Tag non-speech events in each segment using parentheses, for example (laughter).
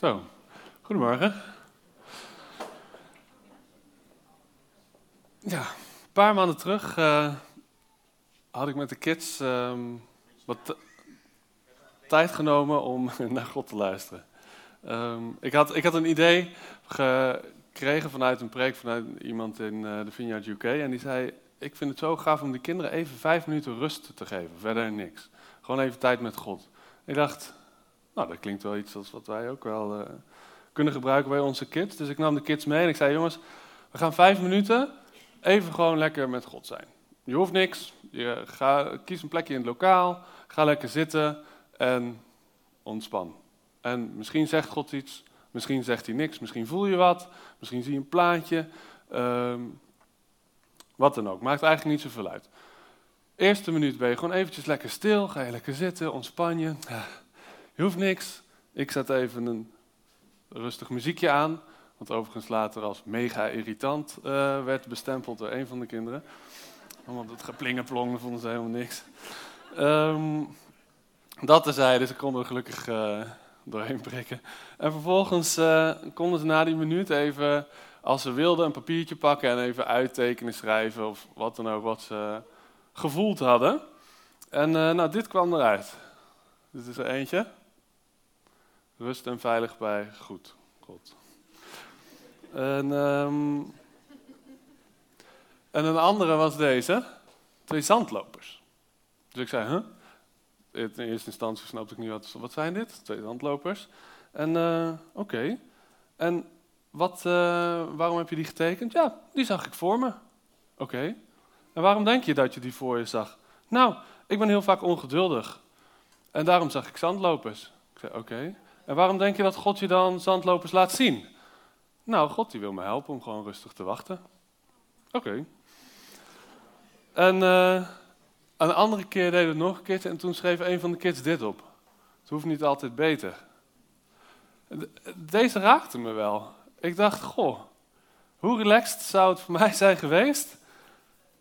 Zo, goedemorgen. Ja, een paar maanden terug uh, had ik met de kids ehm, wat tijd genomen om (laughs) naar God te luisteren. Um, ik, had, ik had een idee gekregen vanuit een preek vanuit iemand in uh, de Vineyard UK. En die zei, ik vind het zo gaaf om de kinderen even vijf minuten rust te geven. Verder niks. Gewoon even tijd met God. Ik dacht, nou, dat klinkt wel iets als wat wij ook wel uh, kunnen gebruiken bij onze kids. Dus ik nam de kids mee en ik zei: Jongens, we gaan vijf minuten even gewoon lekker met God zijn. Je hoeft niks. Je ga, kies een plekje in het lokaal. Ga lekker zitten en ontspan. En misschien zegt God iets, misschien zegt hij niks, misschien voel je wat, misschien zie je een plaatje. Um, wat dan ook. Maakt eigenlijk niet zoveel uit. Eerste minuut ben je gewoon eventjes lekker stil. Ga je lekker zitten, ontspan je. Je hoeft niks. Ik zet even een rustig muziekje aan. Wat overigens later als mega irritant uh, werd bestempeld door een van de kinderen. Allemaal dat geplingenplong, vonden ze helemaal niks. Um, dat terzijde, dus ik kon er gelukkig uh, doorheen prikken. En vervolgens uh, konden ze na die minuut even, als ze wilden, een papiertje pakken en even uittekenen, schrijven of wat dan ook wat ze gevoeld hadden. En nou, dit kwam eruit. Dit is er eentje. Rust en veilig bij goed, God. En, um, en een andere was deze. Twee zandlopers. Dus ik zei, huh? In eerste instantie snapte ik niet wat, wat zijn dit? Twee zandlopers. En uh, oké. En wat, uh, waarom heb je die getekend? Ja, die zag ik voor me. Oké. En waarom denk je dat je die voor je zag? Nou, ik ben heel vaak ongeduldig. En daarom zag ik zandlopers. Ik zei, oké. En waarom denk je dat God je dan zandlopers laat zien? Nou, God die wil me helpen om gewoon rustig te wachten. Oké. En uh, een andere keer deed het nog een keertje en toen schreef een van de kids dit op. Het hoeft niet altijd beter. Deze raakte me wel. Ik dacht, goh, hoe relaxed zou het voor (laughs) mij zijn geweest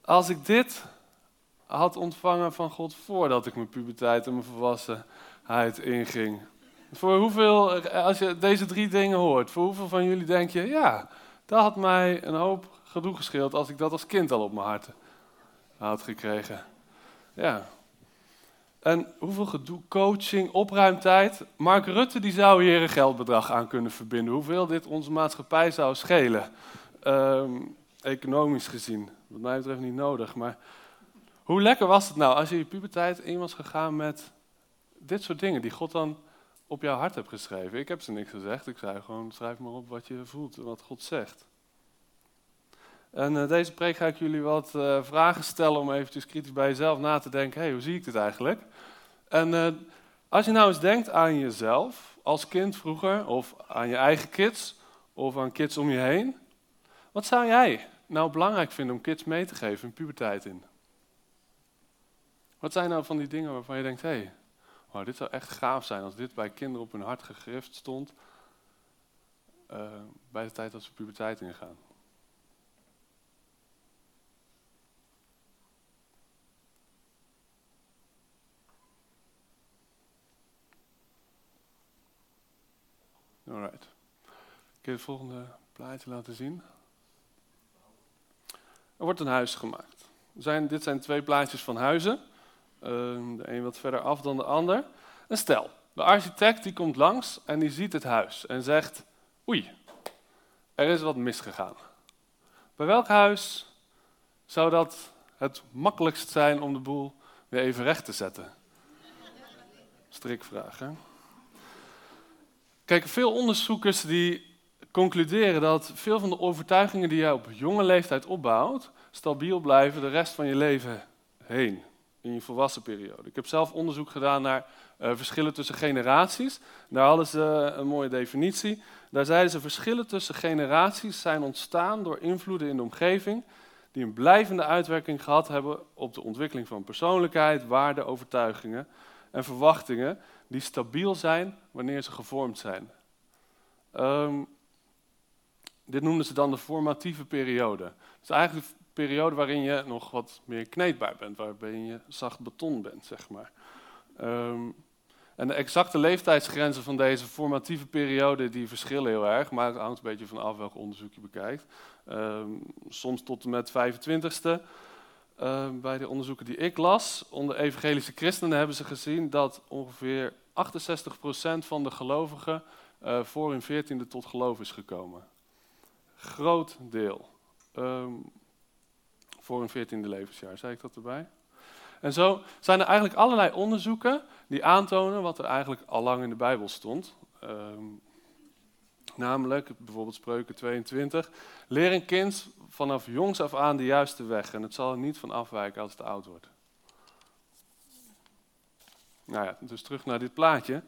als ik dit had ontvangen van God voordat ik mijn puberteit en mijn volwassenheid inging. Voor hoeveel, als je deze drie dingen hoort, voor hoeveel van jullie denk je, ja, dat had mij een hoop gedoe gescheeld als ik dat als kind al op mijn hart had gekregen. Ja. En hoeveel gedoe, coaching, opruimtijd. Mark Rutte die zou hier een geldbedrag aan kunnen verbinden. Hoeveel dit onze maatschappij zou schelen. Um, economisch gezien. Wat mij betreft niet nodig. Maar hoe lekker was het nou als je je puberteit in was gegaan met dit soort dingen die God dan op jouw hart hebt geschreven. Ik heb ze niks gezegd. Ik zei gewoon, schrijf maar op wat je voelt en wat God zegt. En uh, deze preek ga ik jullie wat uh, vragen stellen om eventjes kritisch bij jezelf na te denken. hey, hoe zie ik dit eigenlijk? En uh, als je nou eens denkt aan jezelf als kind vroeger, of aan je eigen kids, of aan kids om je heen. Wat zou jij nou belangrijk vinden om kids mee te geven in puberteit in? Wat zijn nou van die dingen waarvan je denkt, hé, hey, Oh, dit zou echt gaaf zijn als dit bij kinderen op hun hart gegrift stond uh, bij de tijd dat ze puberteit ingaan. Alright. Kun je het volgende plaatje laten zien? Er wordt een huis gemaakt. Zijn, dit zijn twee plaatjes van huizen. Ehm, de een wat verder af dan de ander. En stel, de architect die komt langs en die ziet het huis en zegt, oei, er is wat misgegaan. Bij welk huis zou dat het makkelijkst zijn om de boel weer even recht te zetten? Strikvraag? Kijk, veel onderzoekers die concluderen dat veel van de overtuigingen die je op jonge leeftijd opbouwt, stabiel blijven de rest van je leven heen in je volwassen periode. Ik heb zelf onderzoek gedaan naar uh, verschillen tussen generaties. Daar hadden ze een mooie definitie. Daar zeiden ze verschillen tussen generaties zijn ontstaan door invloeden in de omgeving die een blijvende uitwerking gehad hebben op de ontwikkeling van persoonlijkheid, waarden, overtuigingen en verwachtingen die stabiel zijn wanneer ze gevormd zijn. Um, dit noemden ze dan de formatieve periode. Dus eigenlijk periode waarin je nog wat meer kneedbaar bent, waarin je zacht beton bent, zeg maar. Um, En de exacte leeftijdsgrenzen van deze formatieve periode die verschillen heel erg, maar het hangt een beetje vanaf welk onderzoek je bekijkt. Ehm, soms tot en met 25ste. Ehm, bij de onderzoeken die ik las, onder evangelische christenen hebben ze gezien dat ongeveer 68% van de gelovigen uh, voor hun veertiende tot geloof is gekomen. Groot deel. Ehm, voor hun veertiende levensjaar, zei ik dat erbij? En zo zijn er eigenlijk allerlei onderzoeken die aantonen wat er eigenlijk al lang in de Bijbel stond. Ehm, namelijk, bijvoorbeeld Spreuken 22, leer een kind vanaf jongs af aan de juiste weg en het zal er niet van afwijken als het oud wordt. Nou ja, dus terug naar dit plaatje.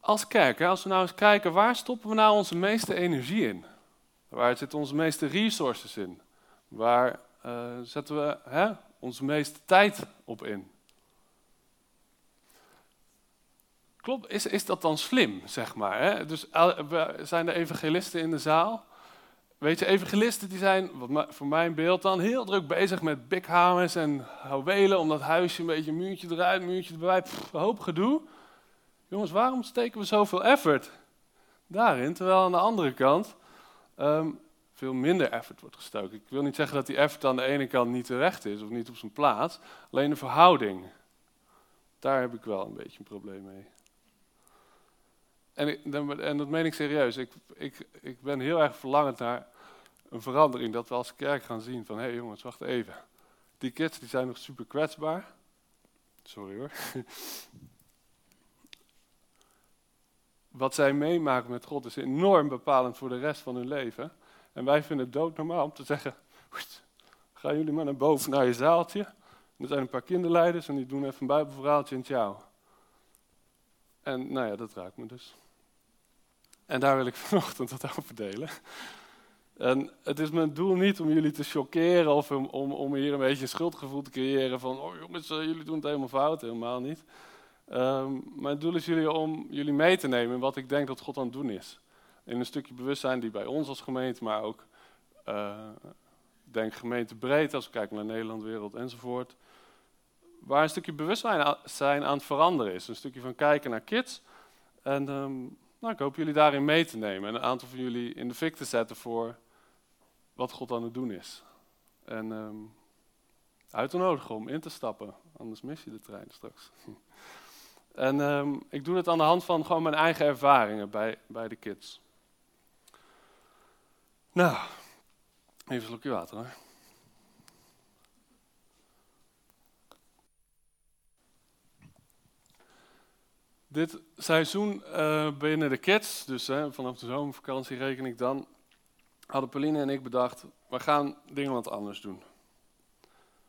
Als kerk, als we nou eens kijken, waar stoppen we nou onze meeste energie in? Waar zitten onze meeste resources in? Waar uh, zetten we hè, onze meeste tijd op in? Klopt, is, is dat dan slim, zeg maar? Hè? Dus zijn er evangelisten in de zaal? Weet je, evangelisten die zijn, voor mijn beeld dan, heel druk bezig met bikhamers en houwelen om dat huisje een beetje muurtje eruit, muurtje erbij, pff, hoop gedoe. Jongens, waarom steken we zoveel effort daarin, terwijl aan de andere kant ehm, veel minder effort wordt gestoken? Ik wil niet zeggen dat die effort aan de ene kant niet terecht is of niet op zijn plaats, alleen de verhouding. Daar heb ik wel een beetje een probleem mee. En, en dat meen ik serieus. Ik, ik, ik ben heel erg verlangend naar een verandering. Dat we als kerk gaan zien van, hé hey jongens, wacht even. Die kids die zijn nog super kwetsbaar. Sorry hoor. (laughs) Wat zij meemaken met God is enorm bepalend voor de rest van hun leven. En wij vinden het doodnormaal om te zeggen, gaan jullie maar naar boven naar je zaaltje. Er zijn een paar kinderleiders en die doen even een bijbelverhaaltje en ciao. En nou ja, dat raakt me dus. En daar wil ik (laughs) vanochtend wat over delen. En het is mijn doel niet om jullie te chockeren of om, om, om hier een beetje een schuldgevoel te creëren van, oh jongens, eh, jullie doen het helemaal fout. Helemaal niet. Um, mijn doel is jullie om jullie mee te nemen in wat ik denk dat God aan het doen is. In een stukje bewustzijn die bij ons als gemeente, maar ook, uh, denk gemeente breed, als we kijken naar Nederland, wereld enzovoort. Waar een stukje bewustzijn aan het veranderen is. Een stukje van kijken naar kids. En um, nou, ik hoop jullie daarin mee te nemen en een aantal van jullie in de fik te zetten voor wat God aan het doen is. En um, uit te nodigen om in te stappen, anders mis je de trein straks. (laughs) en um, ik doe het aan de hand van gewoon mijn eigen ervaringen bij, bij de kids. Nou, even een slokje water hoor. Dit seizoen uh, binnen de kids, dus hè, vanaf de zomervakantie reken ik dan, hadden Pauline en ik bedacht, we gaan dingen wat anders doen.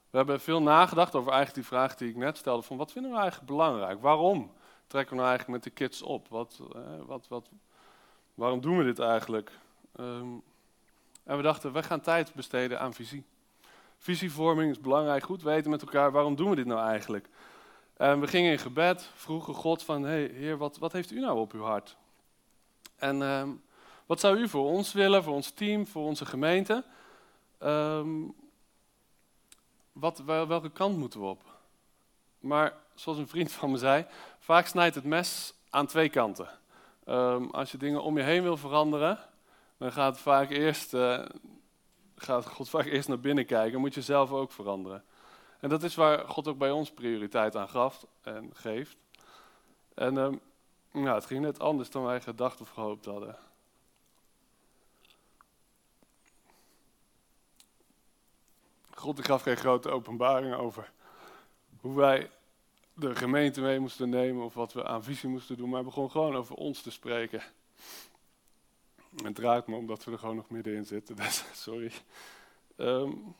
We hebben veel nagedacht over eigenlijk die vraag die ik net stelde, van wat vinden we eigenlijk belangrijk? Waarom trekken we nou eigenlijk met de kids op? Wat, uh, wat, wat, waarom doen we dit eigenlijk? Um, en we dachten, we gaan tijd besteden aan visie. Visievorming is belangrijk, goed weten met elkaar, waarom doen we dit nou eigenlijk? En we gingen in gebed, vroegen God van, Heer, wat, wat heeft u nou op uw hart? En ehm, wat zou u voor ons willen, voor ons team, voor onze gemeente? Ehm, wat, welke kant moeten we op? Maar zoals een vriend van me zei, vaak snijdt het mes aan twee kanten. Um, als je dingen om je heen wil veranderen, dan gaat, vaak eerst, uh, gaat God vaak eerst naar binnen kijken. Moet je zelf ook veranderen. En dat is waar God ook bij ons prioriteit aan gaf en geeft. En nou, het ging net anders dan wij gedacht of gehoopt hadden. God gaf geen grote openbaringen over hoe wij de gemeente mee moesten nemen of wat we aan visie moesten doen, maar hij begon gewoon over ons te spreken. Het raakt me omdat we er gewoon nog middenin zitten, (laughs) dus sorry. Um,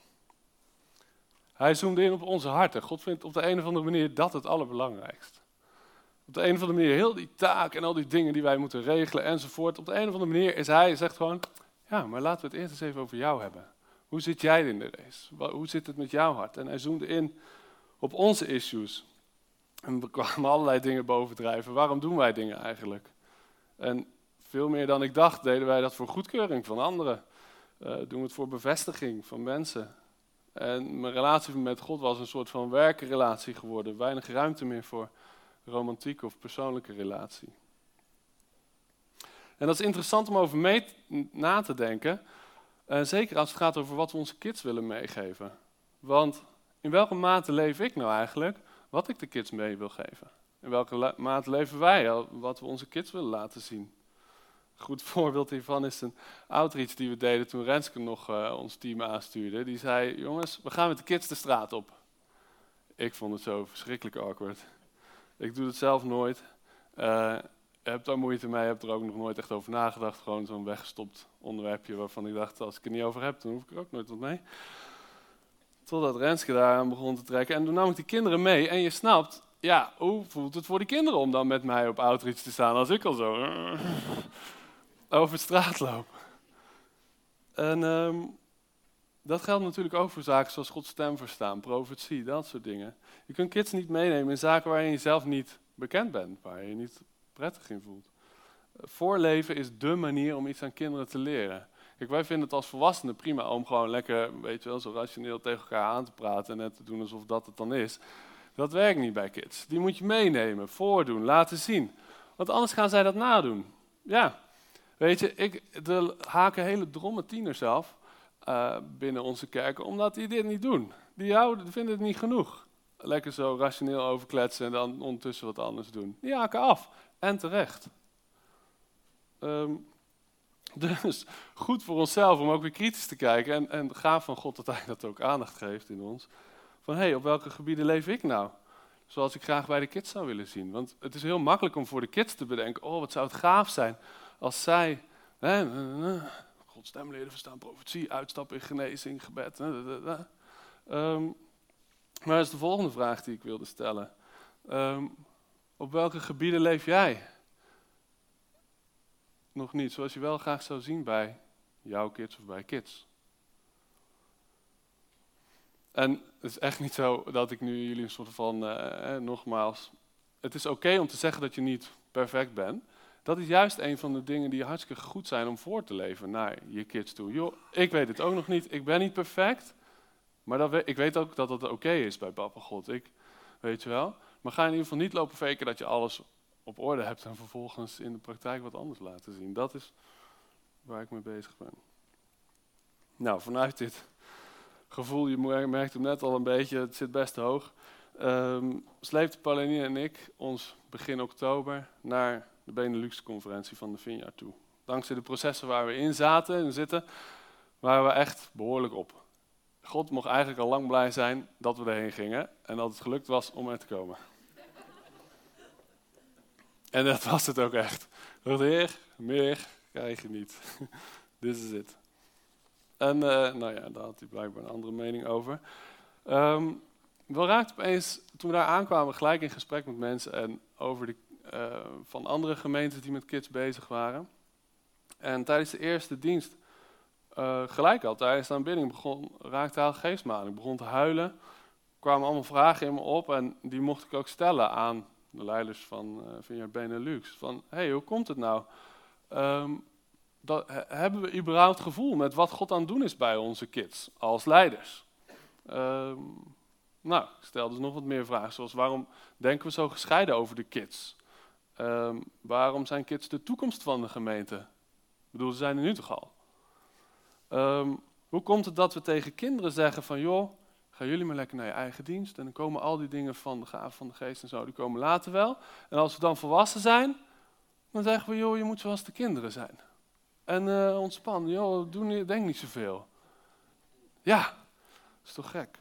hij zoomde in op onze harten. God vindt op de een of andere manier dat het allerbelangrijkst. Op de een of andere manier heel die taak en al die dingen die wij moeten regelen enzovoort. Op de een of andere manier is hij zegt gewoon, ja, maar laten we het eerst eens even over jou hebben. Hoe zit jij in de race? Hoe zit het met jouw hart? En hij zoomde in op onze issues. En er kwamen allerlei dingen bovendrijven. Waarom doen wij dingen eigenlijk? En veel meer dan ik dacht, deden wij dat voor goedkeuring van anderen. Uh, doen we het voor bevestiging van mensen. En mijn relatie met God was een soort van werkenrelatie geworden. Weinig ruimte meer voor romantieke of persoonlijke relatie. En dat is interessant om over mee na te denken. Uh, zeker als het gaat over wat we onze kids willen meegeven. Want in welke mate leef ik nou eigenlijk wat ik de kids mee wil geven? In welke mate leven wij wat we onze kids willen laten zien? Goed (laughs) voorbeeld hiervan is een outreach die we deden toen Renske nog uh, ons team aanstuurde. Die zei, jongens, we gaan met de kids de straat op. Ik vond het zo verschrikkelijk awkward. Ik doe het zelf nooit. Uh, heb daar moeite mee, heb er ook nog nooit echt over nagedacht. Gewoon zo'n weggestopt onderwerpje waarvan ik dacht, als ik er niet over heb, dan hoef ik er ook nooit wat mee. Totdat Renske daar aan begon te trekken. En toen nam ik die kinderen mee. En je snapt, ja, hoe voelt het voor die kinderen om dan met mij op outreach te staan als ik al zo (laughs) over straat loop? En um, dat geldt natuurlijk ook voor zaken zoals Gods stem verstaan, profetie, dat soort dingen. Je kunt kids niet meenemen in zaken waar je zelf niet bekend bent, waar je je niet prettig in voelt. Voorleven is dé manier om iets aan kinderen te leren. Kijk, wij vinden het als volwassenen prima om gewoon lekker, weet je wel, zo rationeel tegen elkaar aan te praten en net te doen alsof dat het dan is. Dat werkt niet bij kids. Die moet je meenemen, voordoen, laten zien. Want anders gaan zij dat nadoen. Ja, weet je, ik, er haken hele dromme tieners af uh, binnen onze kerken, omdat die dit niet doen. Die, houden, vinden het niet genoeg. Lekker zo rationeel overkletsen en dan ondertussen wat anders doen. Die haken af. En terecht. Um, (laughs) dus goed voor onszelf om ook weer kritisch te kijken. En, en gaaf van God dat hij dat ook aandacht geeft in ons. Van hé, hey, op welke gebieden leef ik nou? Zoals ik graag bij de kids zou willen zien. Want het is heel makkelijk om voor de kids te bedenken: oh, wat zou het gaaf zijn als zij. Hè, God stem leren verstaan, profetie, uitstappen in genezing, gebed. Um, maar dat is de volgende vraag die ik wilde stellen. Um, op welke gebieden leef jij? Nog niet, zoals je wel graag zou zien bij jouw kids of bij kids. En het is echt niet zo dat ik nu jullie een soort van, uh, nogmaals, het is oké om te zeggen dat je niet perfect bent. Dat is juist een van de dingen die hartstikke goed zijn om voor te leven naar je kids toe. Joh, ik weet het ook nog niet, ik ben niet perfect, maar dat ik weet ook dat dat oké is bij Papa God. Ik, weet je wel. Maar ga in ieder geval niet lopen faken dat je alles op orde hebt en vervolgens in de praktijk wat anders laten zien. Dat is waar ik mee bezig ben. Nou, vanuit dit gevoel, je merkt hem net al een beetje, het zit best hoog, um, sleepte Pauline en ik ons begin oktober naar de Benelux-conferentie van de Vineyard toe. Dankzij de processen waar we in zaten en zitten, waren we echt behoorlijk op. God mocht eigenlijk al lang blij zijn dat we erheen gingen en dat het gelukt was om er te komen. En dat was het ook echt. dacht, heer, meer krijg je niet. (laughs) Dit is het. En uh, nou ja, daar had hij blijkbaar een andere mening over. Um, we raakten opeens, toen we daar aankwamen, gelijk in gesprek met mensen en over de, uh, van andere gemeenten die met kids bezig waren. En tijdens de eerste dienst, uh, gelijk al tijdens de aanbidding, begon, raakte hij geest Ik begon te huilen. Kwamen allemaal vragen in me op en die mocht ik ook stellen aan de leiders van uh, Vineyard Benelux. Van, hé, hey, hoe komt het nou? Um, dat, hebben we überhaupt gevoel met wat God aan het doen is bij onze kids als leiders? Um, nou, ik stel dus nog wat meer vragen, zoals waarom denken we zo gescheiden over de kids? Um, waarom zijn kids de toekomst van de gemeente? Ik bedoel, ze zijn er nu toch al? hoe komt het dat we tegen kinderen zeggen van, joh, Ga jullie maar lekker naar je eigen dienst. En dan komen al die dingen van de gaven van de geest en zo, die komen later wel. En als we dan volwassen zijn, dan zeggen we, joh, je moet zoals de kinderen zijn. En uh, ontspan, joh, doe, denk niet zoveel. Ja, dat is toch gek.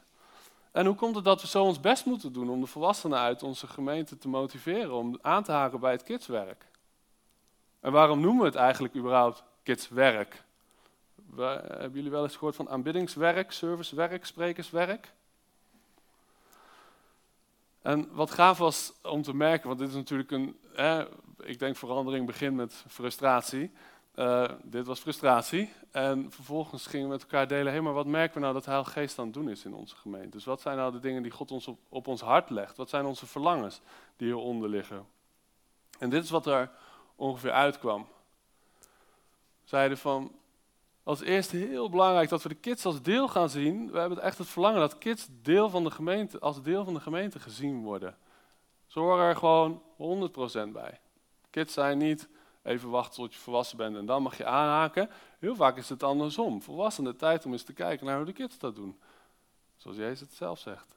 En hoe komt het dat we zo ons best moeten doen om de volwassenen uit onze gemeente te motiveren om aan te haken bij het kidswerk? En waarom noemen we het eigenlijk überhaupt kidswerk? hebben jullie wel eens gehoord van aanbiddingswerk, servicewerk, sprekerswerk? En wat gaaf was om te merken, want dit is natuurlijk een, ik denk verandering begint met frustratie. Uh, dit was frustratie. En vervolgens gingen we met elkaar delen, hé, maar wat merken we nou dat Heilige Geest aan het doen is in onze gemeente? Dus wat zijn nou de dingen die God ons op, op ons hart legt? Wat zijn onze verlangens die hieronder liggen? En dit is wat er ongeveer uitkwam. Zeiden van, als eerste heel belangrijk dat we de kids als deel gaan zien. We hebben echt het verlangen dat kids deel van de gemeente, als deel van de gemeente gezien worden. Horen er gewoon 100% bij. Kids zijn niet even wachten tot je volwassen bent en dan mag je aanhaken. Heel vaak is het andersom. Volwassenen tijd om eens te kijken naar hoe de kids dat doen. Zoals Jezus het zelf zegt.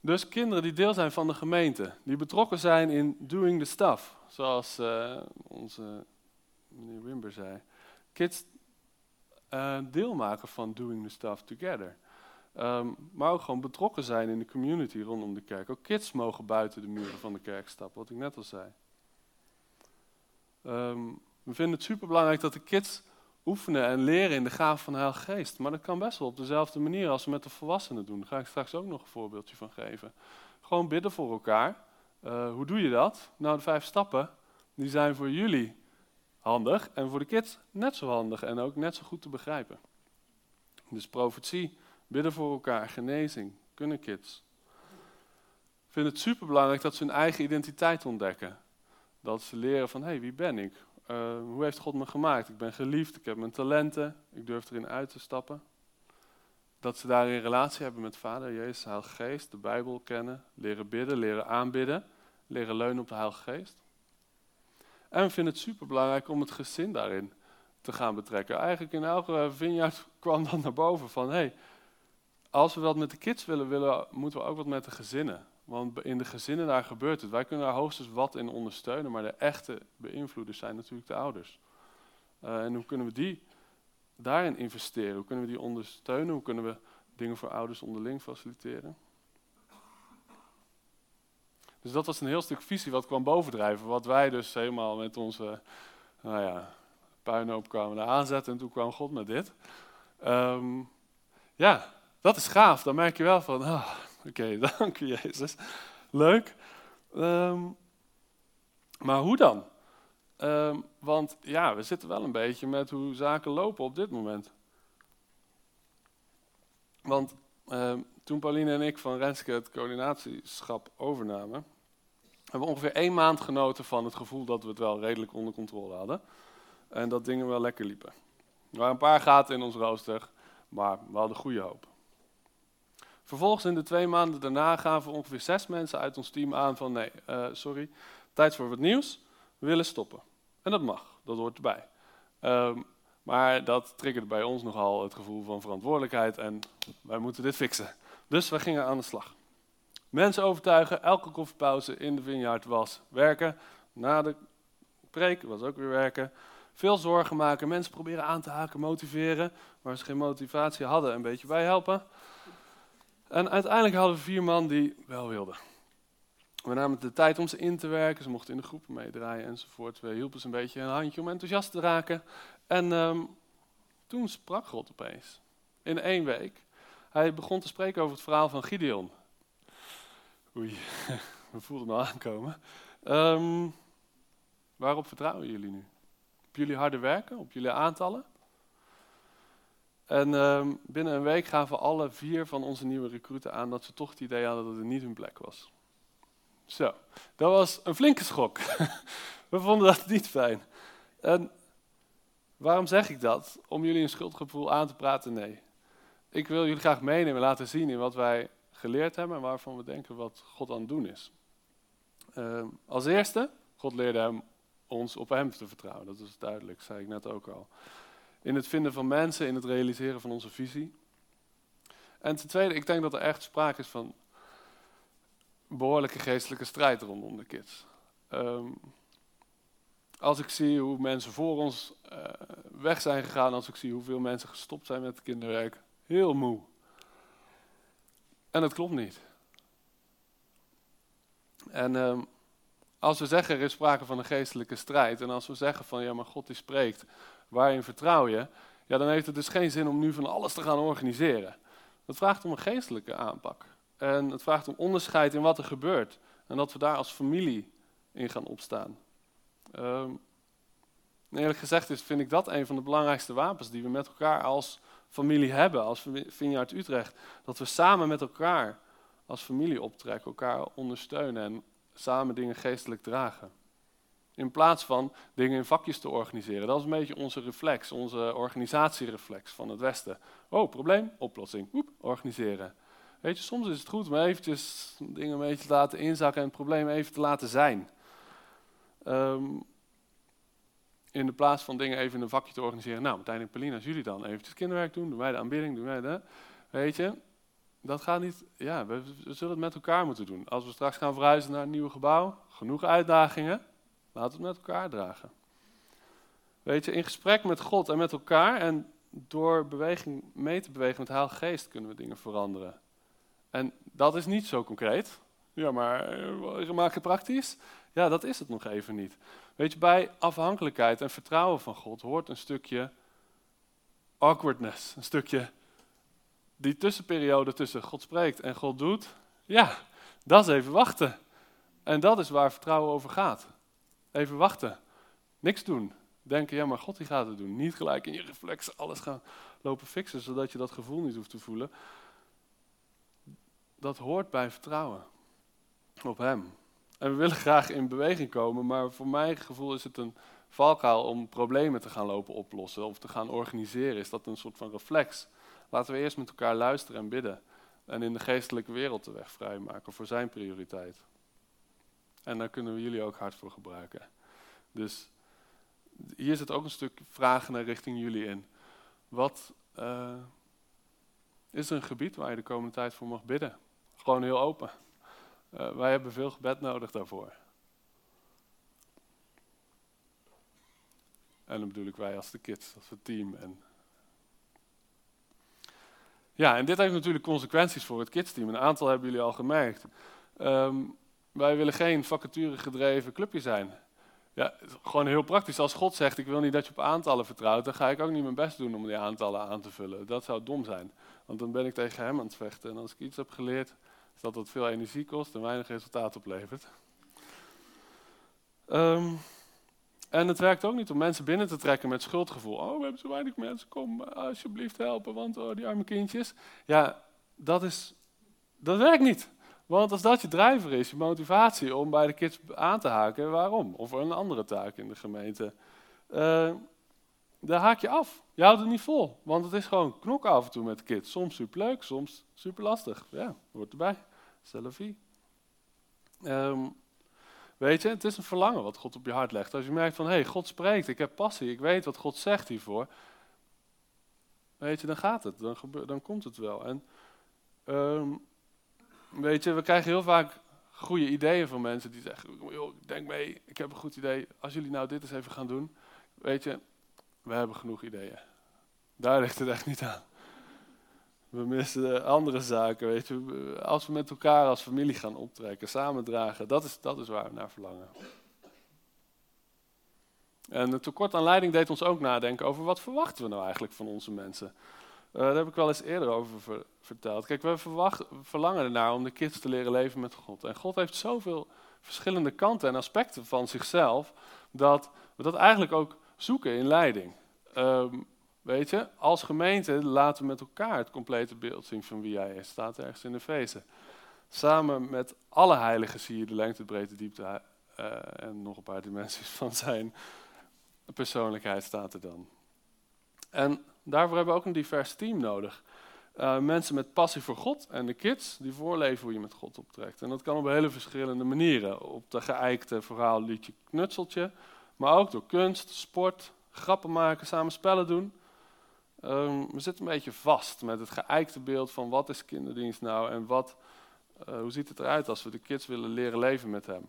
Dus kinderen die deel zijn van de gemeente, die betrokken zijn in doing the stuff, zoals uh, onze meneer Wimber zei. Kids uh, deel maken van doing the stuff together. Um, maar ook gewoon betrokken zijn in de community rondom de kerk. Ook kids mogen buiten de muren van de kerk stappen, wat ik net al zei. Um, we vinden het superbelangrijk dat de kids oefenen en leren in de gave van de Heilige Geest. Maar dat kan best wel op dezelfde manier als we met de volwassenen doen. Daar ga ik straks ook nog een voorbeeldje van geven. Gewoon bidden voor elkaar. Uh, hoe doe je dat? Nou, de vijf stappen, die zijn voor jullie handig en voor de kids net zo handig en ook net zo goed te begrijpen. Dus profetie, bidden voor elkaar, genezing, kunnen kids. Ik vind het superbelangrijk dat ze hun eigen identiteit ontdekken. Dat ze leren van, hé, hey, wie ben ik? Uh, hoe heeft God me gemaakt? Ik ben geliefd, ik heb mijn talenten, ik durf erin uit te stappen. Dat ze daar een relatie hebben met Vader, Jezus, Heilige Geest, de Bijbel kennen, leren bidden, leren aanbidden, leren leunen op de Heilige Geest. En we vinden het superbelangrijk om het gezin daarin te gaan betrekken. Eigenlijk in elke vineyard (laughs) kwam dan naar boven van, hé, hey, als we wat met de kids willen, willen, moeten we ook wat met de gezinnen. Want in de gezinnen daar gebeurt het. Wij kunnen daar hoogstens wat in ondersteunen, maar de echte beïnvloeders zijn natuurlijk de ouders. Uh, en hoe kunnen we die daarin investeren? Hoe kunnen we die ondersteunen? Hoe kunnen we dingen voor ouders onderling faciliteren? Dus dat was een heel stuk visie wat kwam bovendrijven. Wat wij dus helemaal met onze nou ja, puinhoop kwamen aanzetten. En toen kwam God met dit. Um, ja, dat is gaaf. Dan merk je wel van, oh, oké, (laughs) dank u Jezus. Leuk. Um, maar hoe dan? Um, want ja, we zitten wel een beetje met hoe zaken lopen op dit moment. Want um, toen Pauline en ik van Renske het coördinatieschap overnamen, hebben we ongeveer één maand genoten van het gevoel dat we het wel redelijk onder controle hadden. En dat dingen wel lekker liepen. Er waren een paar gaten in ons rooster, maar we hadden goede hoop. Vervolgens in de twee maanden daarna gaven ongeveer zes mensen uit ons team aan van nee, uh, sorry, tijd voor wat nieuws, we willen stoppen. En dat mag, dat hoort erbij. Um, maar dat triggerde bij ons nogal het gevoel van verantwoordelijkheid en wij moeten dit fixen. Dus we gingen aan de slag. Mensen overtuigen, elke koffiepauze in de vineyard was werken. Na de preek was ook weer werken. Veel zorgen maken, mensen proberen aan te haken, motiveren. Waar ze geen motivatie hadden, een beetje bijhelpen. En uiteindelijk hadden we vier man die wel wilden. We namen de tijd om ze in te werken, ze mochten in de groepen meedraaien enzovoort. We hielpen ze een beetje een handje om enthousiast te raken. En um, toen sprak God opeens, in één week. Hij begon te spreken over het verhaal van Gideon. Oei, (laughs) we voelden hem al aankomen. Um, waarop vertrouwen jullie nu? Op jullie harde werken, op jullie aantallen? En um, binnen een week gaven alle vier van onze nieuwe recruten aan dat ze toch het idee hadden dat het niet hun plek was. Zo, dat was een flinke schok. (laughs) We vonden dat niet fijn. En waarom zeg ik dat? Om jullie een schuldgevoel aan te praten? Nee. Ik wil jullie graag meenemen, laten zien in wat wij geleerd hebben en waarvan we denken wat God aan het doen is. Uh, als eerste, God leerde hem, ons op hem te vertrouwen. Dat is duidelijk, zei ik net ook al in het vinden van mensen, in het realiseren van onze visie. En ten tweede, ik denk dat er echt sprake is van behoorlijke geestelijke strijd rondom de kids. Um, als ik zie hoe mensen voor ons uh, weg zijn gegaan, als ik zie hoeveel mensen gestopt zijn met kinderwerk, heel moe. En dat klopt niet. En um, als we zeggen er is sprake van een geestelijke strijd, en als we zeggen van ja, maar God die spreekt, waarin vertrouw je, ja, dan heeft het dus geen zin om nu van alles te gaan organiseren. Dat vraagt om een geestelijke aanpak. En het vraagt om onderscheid in wat er gebeurt. En dat we daar als familie in gaan opstaan. Um, eerlijk gezegd is, vind ik dat een van de belangrijkste wapens die we met elkaar als familie hebben, als Vineyard Utrecht. Dat we samen met elkaar als familie optrekken, elkaar ondersteunen en samen dingen geestelijk dragen. In plaats van dingen in vakjes te organiseren. Dat is een beetje onze reflex, onze organisatiereflex van het Westen. Oh, probleem, oplossing, Oep, organiseren. Weet je, soms is het goed om eventjes dingen een beetje te laten inzakken en het probleem even te laten zijn. Ehm, in de plaats van dingen even in een vakje te organiseren. Nou, Martijn en Paulina, als jullie dan eventjes kinderwerk doen, doen wij de aanbidding, doen wij de... Weet je, dat gaat niet... Ja, we, we zullen het met elkaar moeten doen. Als we straks gaan verhuizen naar een nieuw gebouw, genoeg uitdagingen, laten we het met elkaar dragen. Weet je, in gesprek met God en met elkaar en door beweging mee te bewegen met Heilige Geest kunnen we dingen veranderen. En dat is niet zo concreet. Ja, maar eh, maak het praktisch? Ja, dat is het nog even niet. Weet je, bij afhankelijkheid en vertrouwen van God hoort een stukje awkwardness. Een stukje die tussenperiode tussen God spreekt en God doet. Ja, dat is even wachten. En dat is waar vertrouwen over gaat. Even wachten. Niks doen. Denken, ja, maar God die gaat het doen. Niet gelijk in je reflex alles gaan lopen fixen, zodat je dat gevoel niet hoeft te voelen. Dat hoort bij vertrouwen op Hem. En we willen graag in beweging komen, maar voor mijn gevoel is het een valkuil om problemen te gaan lopen oplossen of te gaan organiseren. Is dat een soort van reflex? Laten we eerst met elkaar luisteren en bidden. En in de geestelijke wereld de weg vrijmaken voor zijn prioriteit. En daar kunnen we jullie ook hard voor gebruiken. Dus hier zit ook een stuk vragen naar richting jullie in. Wat uh, is er een gebied waar je de komende tijd voor mag bidden? Gewoon heel open. Uh, wij hebben veel gebed nodig daarvoor. En dan bedoel ik wij als de kids, als het team. En ja, en dit heeft natuurlijk consequenties voor het kidsteam. Een aantal hebben jullie al gemerkt. Um, wij willen geen vacature gedreven clubje zijn. Ja, gewoon heel praktisch. Als God zegt, ik wil niet dat je op aantallen vertrouwt, dan ga ik ook niet mijn best doen om die aantallen aan te vullen. Dat zou dom zijn. Want dan ben ik tegen hem aan het vechten. En als ik iets heb geleerd, is dat het veel energie kost en weinig resultaat oplevert. Um, en het werkt ook niet om mensen binnen te trekken met schuldgevoel. Oh, we hebben zo weinig mensen, kom alsjeblieft helpen, want oh, die arme kindjes. Ja, dat, is, dat werkt niet. Want als dat je drijver is, je motivatie om bij de kids aan te haken, waarom? Of een andere taak in de gemeente. Uh, daar haak je af. Je houdt het niet vol. Want het is gewoon knokken af en toe met kids. Soms superleuk, soms super lastig. Ja, hoort erbij. Um, ehm, weet je, het is een verlangen wat God op je hart legt. Als je merkt van, hé, hey, God spreekt, ik heb passie, ik weet wat God zegt hiervoor. Weet je, dan gaat het, dan, dan komt het wel. En um, Weet je, we krijgen heel vaak goede ideeën van mensen die zeggen, denk mee, ik heb een goed idee, als jullie nou dit eens even gaan doen. Weet je, we hebben genoeg ideeën. Daar ligt het echt niet aan. We missen andere zaken, weet je. Als we met elkaar als familie gaan optrekken, samen dragen, dat is, dat is waar we naar verlangen. En het tekort aan leiding deed ons ook nadenken over wat verwachten we nou eigenlijk van onze mensen. Uh, daar heb ik wel eens eerder over verteld. Kijk, we verlangen ernaar om de kids te leren leven met God. En God heeft zoveel verschillende kanten en aspecten van zichzelf, dat we dat eigenlijk ook zoeken in leiding. Um, weet je, als gemeente laten we met elkaar het complete beeld zien van wie hij is. Staat ergens in de feesten. Samen met alle heiligen zie je de lengte, breedte, diepte uh, en nog een paar dimensies van zijn persoonlijkheid staat er dan. En daarvoor hebben we ook een divers team nodig. Uh, mensen met passie voor God en de kids die voorleven hoe je met God optrekt. En dat kan op hele verschillende manieren. Op de geëikte verhaal liedje knutseltje, maar ook door kunst, sport, grappen maken, samen spellen doen. Um, we zitten een beetje vast met het geëikte beeld van wat is kinderdienst nou en wat, uh, hoe ziet het eruit als we de kids willen leren leven met hem.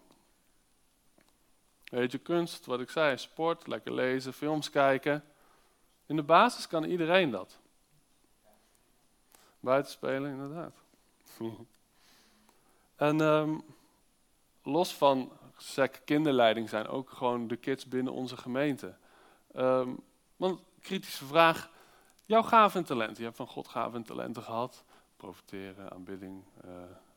Weet je, kunst, wat ik zei, sport, lekker lezen, films kijken. In de basis kan iedereen dat. Buitenspelen, inderdaad. (laughs) en um, los van sec kinderleiding zijn ook gewoon de kids binnen onze gemeente. Um, want kritische vraag, jouw gaven en talenten. Je hebt van God gaven en talenten gehad. Profiteren, aanbidding, uh,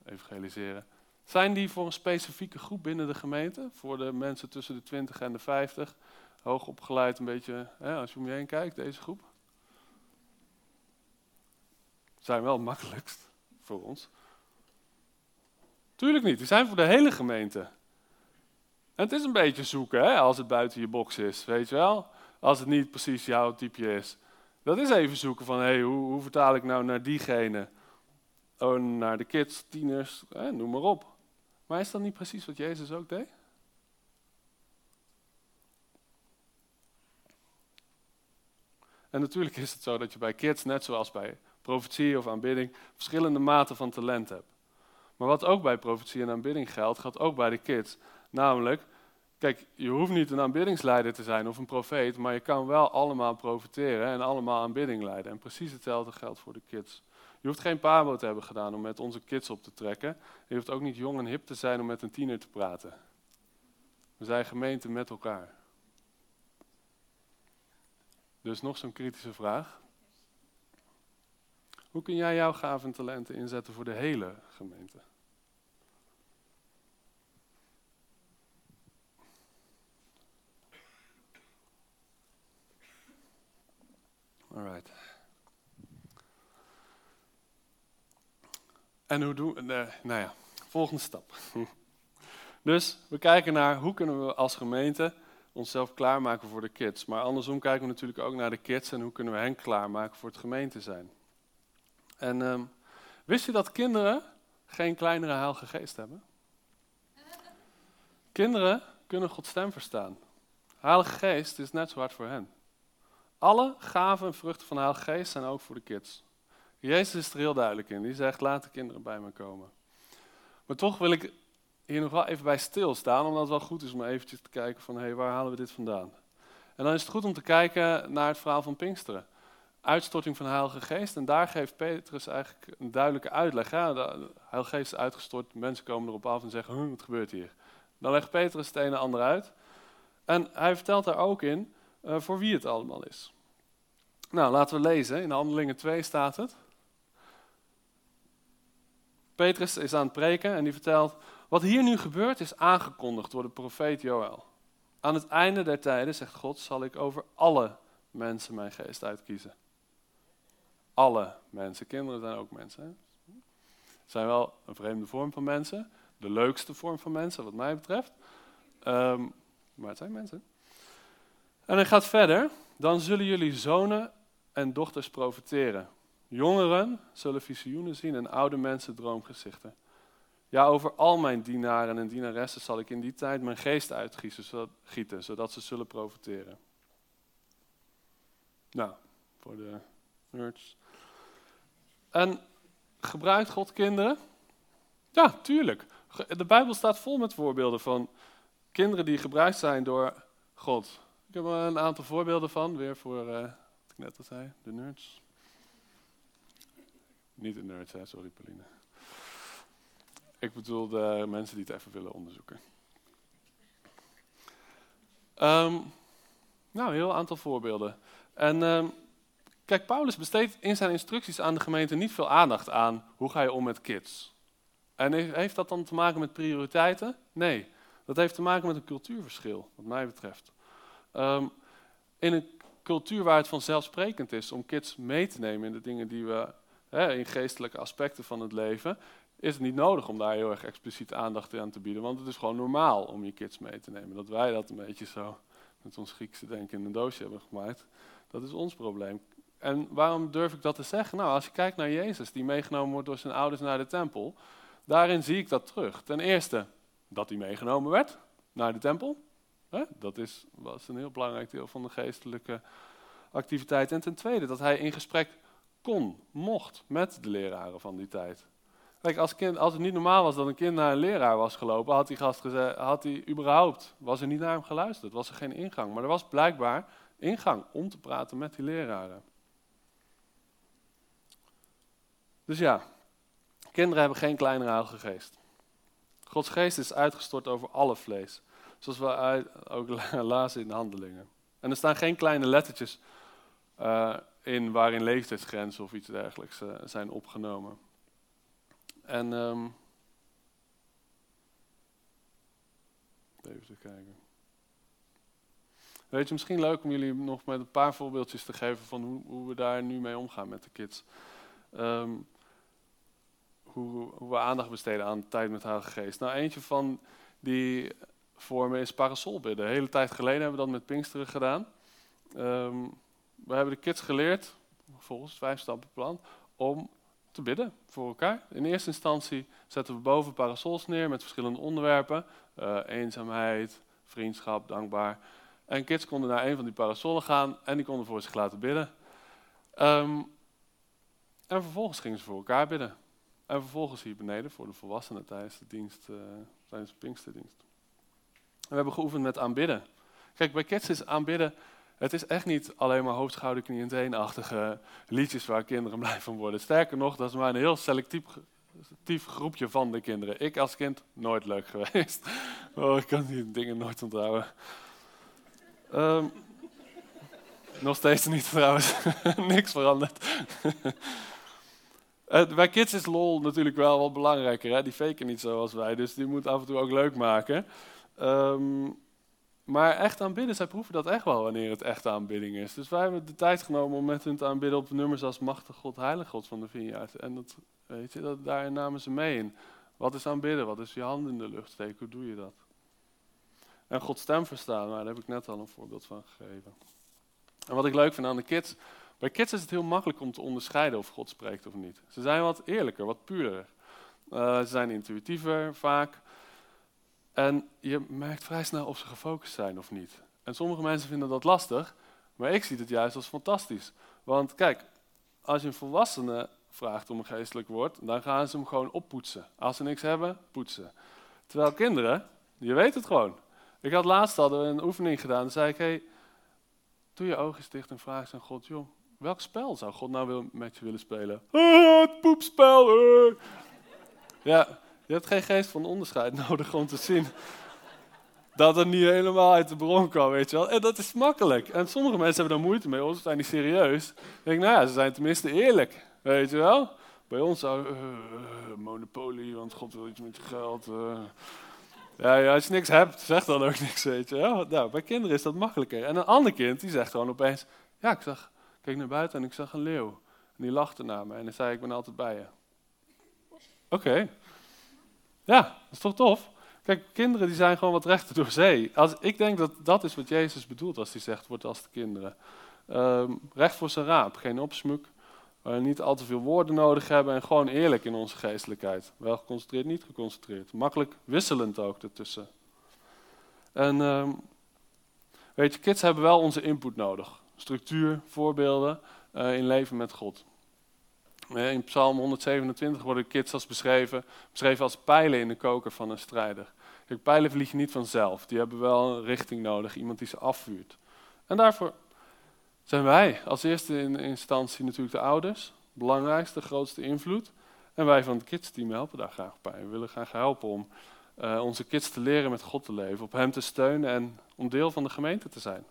evangeliseren. Zijn die voor een specifieke groep binnen de gemeente? Voor de mensen tussen de 20 en de 50? Hoog opgeleid, een beetje, hè, als je om je heen kijkt, deze groep. Zijn wel het makkelijkst voor ons. Tuurlijk niet, die zijn voor de hele gemeente. En het is een beetje zoeken, hè, als het buiten je box is, weet je wel. Als het niet precies jouw type is. Dat is even zoeken van, hey, hoe, hoe vertaal ik nou naar diegene? oh, naar de kids, tieners, noem maar op. Maar is dat niet precies wat Jezus ook deed? En natuurlijk is het zo dat je bij kids, net zoals bij profetie of aanbidding, verschillende maten van talent hebt. Maar wat ook bij profetie en aanbidding geldt, geldt ook bij de kids. Namelijk, kijk, je hoeft niet een aanbiddingsleider te zijn of een profeet, maar je kan wel allemaal profiteren en allemaal aanbidding leiden. En precies hetzelfde geldt voor de kids. Je hoeft geen pabo te hebben gedaan om met onze kids op te trekken. Je hoeft ook niet jong en hip te zijn om met een tiener te praten. We zijn gemeente met elkaar. Dus nog zo'n kritische vraag. Hoe kun jij jouw gaven en talenten inzetten voor de hele gemeente? Alright. En hoe doen we? nou ja, volgende stap. (laughs) Dus we kijken naar hoe kunnen we als gemeente onszelf klaarmaken voor de kids. Maar andersom kijken we natuurlijk ook naar de kids en hoe kunnen we hen klaarmaken voor het gemeente zijn. En um, wist je dat kinderen geen kleinere heilige geest hebben? Kinderen kunnen Gods stem verstaan. Heilige geest is net zo hard voor hen. Alle gaven en vruchten van de Heilige Geest zijn ook voor de kids. Jezus is er heel duidelijk in. Die zegt, laat de kinderen bij me komen. Maar toch wil ik hier nog wel even bij stilstaan, omdat het wel goed is om eventjes te kijken van, hé, hey, waar halen we dit vandaan? En dan is het goed om te kijken naar het verhaal van Pinksteren. Uitstorting van de Heilige Geest. En daar geeft Petrus eigenlijk een duidelijke uitleg. De Heilige Geest is uitgestort, mensen komen erop af en zeggen, wat gebeurt hier? Dan legt Petrus het een en ander uit. En hij vertelt daar ook in uh, voor wie het allemaal is. Nou, laten we lezen. In Handelingen 2 staat het. Petrus is aan het preken en die vertelt, wat hier nu gebeurt is aangekondigd door de profeet Joël. Aan het einde der tijden, zegt God, zal ik over alle mensen mijn geest uitkiezen. Alle mensen. Kinderen zijn ook mensen. Hè? Zijn wel een vreemde vorm van mensen. De leukste vorm van mensen, wat mij betreft. Ehm, maar het zijn mensen. En hij gaat verder. Dan zullen jullie zonen en dochters profiteren. Jongeren zullen visioenen zien en oude mensen droomgezichten. Ja, over al mijn dienaren en dienaressen zal ik in die tijd mijn geest uitgieten, zodat ze zullen profiteren. Nou, voor de nerds. En gebruikt God kinderen? Ja, tuurlijk. De Bijbel staat vol met voorbeelden van kinderen die gebruikt zijn door God. Ik heb er een aantal voorbeelden van, weer voor, uh, wat ik net al zei, de nerds. Niet de nerds, hè? sorry Pauline. Ik bedoel de mensen die het even willen onderzoeken. Um, nou, een heel aantal voorbeelden. En um, kijk, Paulus besteedt in zijn instructies aan de gemeente niet veel aandacht aan hoe ga je om met kids. En heeft dat dan te maken met prioriteiten? Nee, dat heeft te maken met een cultuurverschil, wat mij betreft. Um, in een cultuur waar het vanzelfsprekend is om kids mee te nemen in de dingen die we, hè, in geestelijke aspecten van het leven, is het niet nodig om daar heel erg expliciet aandacht aan te bieden. Want het is gewoon normaal om je kids mee te nemen. Dat wij dat een beetje zo met ons Griekse denken in een doosje hebben gemaakt, dat is ons probleem. En waarom durf ik dat te zeggen? Nou, als je kijkt naar Jezus, die meegenomen wordt door zijn ouders naar de tempel, daarin zie ik dat terug. Ten eerste dat hij meegenomen werd naar de tempel. Dat is, was een heel belangrijk deel van de geestelijke activiteit. En ten tweede dat hij in gesprek kon, mocht met de leraren van die tijd. Kijk, als, als het niet normaal was dat een kind naar een leraar was gelopen, had had hij überhaupt, was er niet naar hem geluisterd, was er geen ingang. Maar er was blijkbaar ingang om te praten met die leraren. Dus ja, kinderen hebben geen kleinere heilige geest. Gods geest is uitgestort over alle vlees. Zoals we ook (laughs) lazen in de handelingen. En er staan geen kleine lettertjes uh, in waarin leeftijdsgrenzen of iets dergelijks uh, zijn opgenomen. En um, even te kijken. Weet je, misschien leuk om jullie nog met een paar voorbeeldjes te geven van hoe, hoe we daar nu mee omgaan met de kids. Um, hoe, we aandacht besteden aan tijd met haar geest. Nou, eentje van die vormen is parasolbidden. De hele tijd geleden hebben we dat met Pinksteren gedaan. Um, we hebben de kids geleerd, volgens het vijfstappenplan, om te bidden voor elkaar. In eerste instantie zetten we boven parasols neer met verschillende onderwerpen. Uh, eenzaamheid, vriendschap, dankbaar. En kids konden naar een van die parasollen gaan en die konden voor zich laten bidden. Um, en vervolgens gingen ze voor elkaar bidden. En vervolgens hier beneden voor de volwassenen tijdens de dienst, uh, tijdens de Pinksterdienst. En we hebben geoefend met aanbidden. Kijk, bij kids is aanbidden, het is echt niet alleen maar hoofd, schouder, knie en teenachtige liedjes waar kinderen (laughs) blij van worden. Sterker nog, dat is maar een heel selectief groepje van de kinderen. Ik als kind nooit leuk (laughs) geweest. Oh, ik kan die dingen nooit onthouden. Um, nog steeds niet (laughs) trouwens. Niks veranderd. Bij kids is lol natuurlijk wel wat belangrijker. Hè? Die faken niet zoals wij, dus die moet af en toe ook leuk maken. Um, maar echt aanbidden, zij proeven dat echt wel wanneer het echt aanbidding is. Dus wij hebben de tijd genomen om met hun te aanbidden op nummers als Machtig God, Heilige God van de Vineyard. En dat, weet je, dat, daar namen ze mee in. Wat is aanbidden? Wat is je hand in de lucht steken? Hoe doe je dat? En Gods stem verstaan, nou, daar heb ik net al een voorbeeld van gegeven. En wat ik leuk vind aan de kids, bij kids is het heel makkelijk om te onderscheiden of God spreekt of niet. Ze zijn wat eerlijker, wat puurder. Uh, ze zijn intuïtiever vaak. En je merkt vrij snel of ze gefocust zijn of niet. En sommige mensen vinden dat lastig, maar ik zie het juist als fantastisch. Want kijk, als je een volwassene vraagt om een geestelijk woord, dan gaan ze hem gewoon oppoetsen. Als ze niks hebben, poetsen. Terwijl kinderen, je weet het gewoon. Ik had laatst hadden we een oefening gedaan. Dan zei ik, hey, doe je ogen dicht en vraag aan God, joh, welk spel zou God nou met je willen spelen? Ah, het poepspel. Uh. Ja, je hebt geen geest van onderscheid (laughs) nodig om te zien dat het niet helemaal uit de bron kwam, weet je wel. En dat is makkelijk. En sommige mensen hebben daar moeite mee, ze zijn niet serieus. Dan denk ik, nou ja, ze zijn tenminste eerlijk, weet je wel. Bij ons zou uh, monopolie, want God wil iets met je geld. Uh. Ja, als je niks hebt, zeg dan ook niks, weet je wel. Nou, bij kinderen is dat makkelijker. En een ander kind, die zegt gewoon opeens, ja, ik zag, keek naar buiten en ik zag een leeuw. En die lachte naar me en zei, ik ben altijd bij je. Oké. Ja, dat is toch tof? Kijk, kinderen die zijn gewoon wat rechter door zee. Als, ik denk dat dat is wat Jezus bedoelt als hij zegt, wordt als de kinderen. Um, recht voor zijn raap, geen opsmuk. Niet al te veel woorden nodig hebben en gewoon eerlijk in onze geestelijkheid. Wel geconcentreerd, niet geconcentreerd. Makkelijk wisselend ook ertussen. En um, weet je, kids hebben wel onze input nodig. Structuur, voorbeelden uh, in leven met God. In Psalm 127 worden kids als beschreven, beschreven als pijlen in de koker van een strijder. Kijk, pijlen vliegen niet vanzelf. Die hebben wel een richting nodig, iemand die ze afvuurt. En daarvoor zijn wij als eerste in instantie natuurlijk de ouders. Belangrijkste, grootste invloed. En wij van het kidsteam helpen daar graag bij. We willen graag helpen om uh, onze kids te leren met God te leven, op Hem te steunen en om deel van de gemeente te zijn.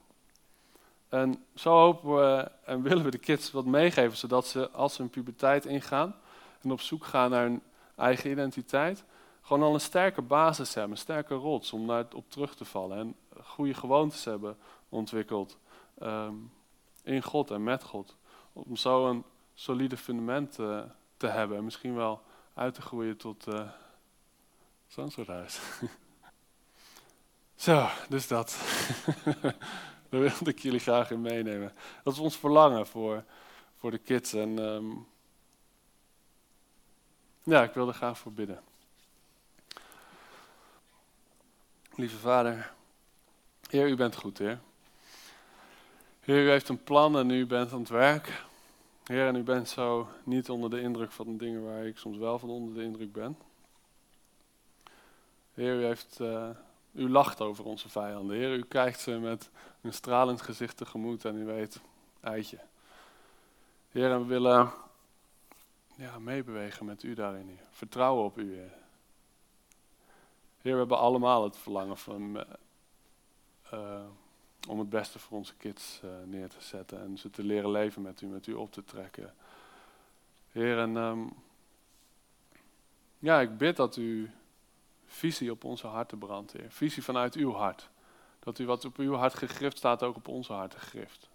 En zo hopen we en willen we de kids wat meegeven, zodat ze als ze hun puberteit ingaan en op zoek gaan naar hun eigen identiteit, gewoon al een sterke basis hebben, een sterke rots om daar op terug te vallen en goede gewoontes hebben ontwikkeld um, in God en met God. Om zo een solide fundament uh, te hebben en misschien wel uit te groeien tot uh, zo'n soort huis. (laughs) zo, dus dat. (laughs) (laughs) Daar wilde ik jullie graag in meenemen. Dat is ons verlangen voor, voor de kids. En um, ja, ik wil er graag voor bidden. Lieve Vader, Heer, u bent goed, Heer. Heer, u heeft een plan en u bent aan het werk. Heer, en u bent zo niet onder de indruk van de dingen waar ik soms wel van onder de indruk ben. Heer, u heeft uh, u lacht over onze vijanden. Heer, u kijkt ze met een stralend gezicht tegemoet en u weet, eitje. Heer, we willen ja, meebewegen met u daarin. Heer. Vertrouwen op u, Heer. Heer, we hebben allemaal het verlangen van, uh, om het beste voor onze kids uh, neer te zetten en ze te leren leven met u, met u op te trekken. Heer, en um, ja, ik bid dat u visie op onze harten brandt, Heer. Visie vanuit uw hart. Dat u wat op uw hart gegrift staat ook op onze harten gegrift.